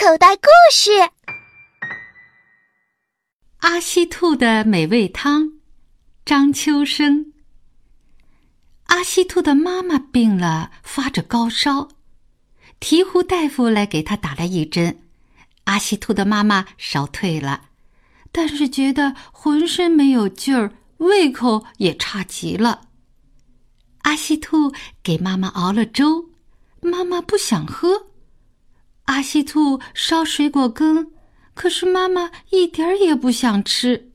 口袋故事：阿西兔的美味汤。张秋生。阿西兔的妈妈病了，发着高烧，鹈鹕大夫来给他打了一针。阿西兔的妈妈烧退了，但是觉得浑身没有劲儿，胃口也差极了。阿西兔给妈妈熬了粥，妈妈不想喝。阿西兔烧水果羹，可是妈妈一点儿也不想吃。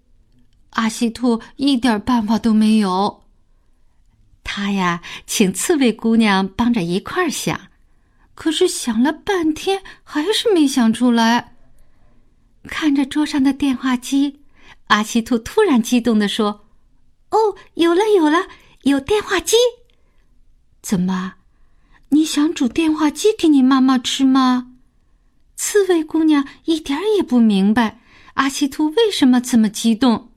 阿西兔一点办法都没有。他呀，请刺猬姑娘帮着一块儿想，可是想了半天还是没想出来。看着桌上的电话机，阿西兔突然激动地说：“哦，有了，有了，有电话机！怎么，你想煮电话机给你妈妈吃吗？”刺猬姑娘一点也不明白阿西兔为什么这么激动。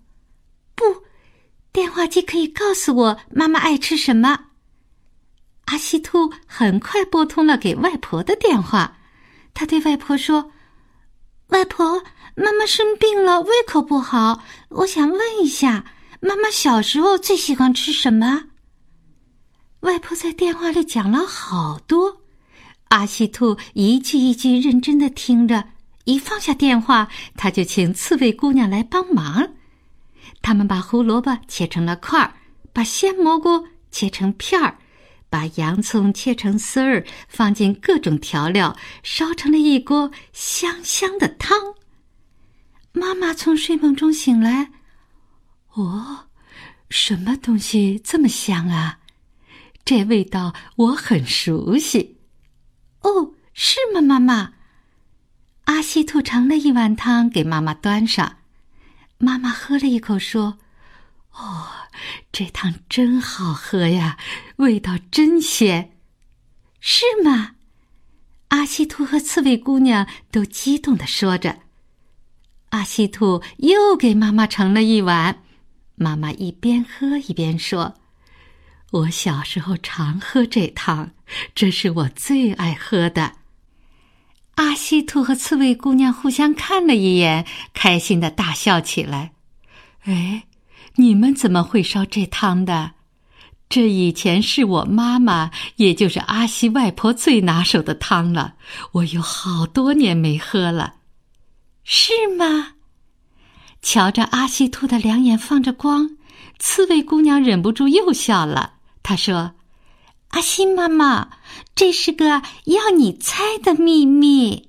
不，电话机可以告诉我妈妈爱吃什么。阿西兔很快拨通了给外婆的电话，他对外婆说：“外婆，妈妈生病了，胃口不好，我想问一下，妈妈小时候最喜欢吃什么？”外婆在电话里讲了好多。阿西兔一句一句认真的听着，一放下电话，他就请刺猬姑娘来帮忙。他们把胡萝卜切成了块儿，把鲜蘑菇切成片儿，把洋葱切成丝儿，放进各种调料，烧成了一锅香香的汤。妈妈从睡梦中醒来，哦，什么东西这么香啊？这味道我很熟悉。哦，是吗，妈妈？阿西兔盛了一碗汤给妈妈端上，妈妈喝了一口，说：“哦，这汤真好喝呀，味道真鲜，是吗？”阿西兔和刺猬姑娘都激动的说着。阿西兔又给妈妈盛了一碗，妈妈一边喝一边说。我小时候常喝这汤，这是我最爱喝的。阿西兔和刺猬姑娘互相看了一眼，开心的大笑起来。哎，你们怎么会烧这汤的？这以前是我妈妈，也就是阿西外婆最拿手的汤了。我有好多年没喝了，是吗？瞧着阿西兔的两眼放着光，刺猬姑娘忍不住又笑了。他说：“阿西妈妈，这是个要你猜的秘密。”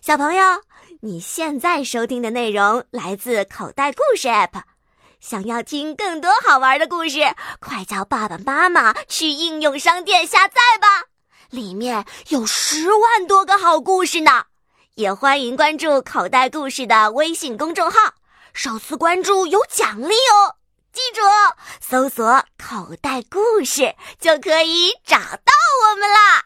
小朋友，你现在收听的内容来自口袋故事 App。想要听更多好玩的故事，快叫爸爸妈妈去应用商店下载吧，里面有十万多个好故事呢。也欢迎关注口袋故事的微信公众号，首次关注有奖励哦。记住，搜索“口袋故事”就可以找到我们啦。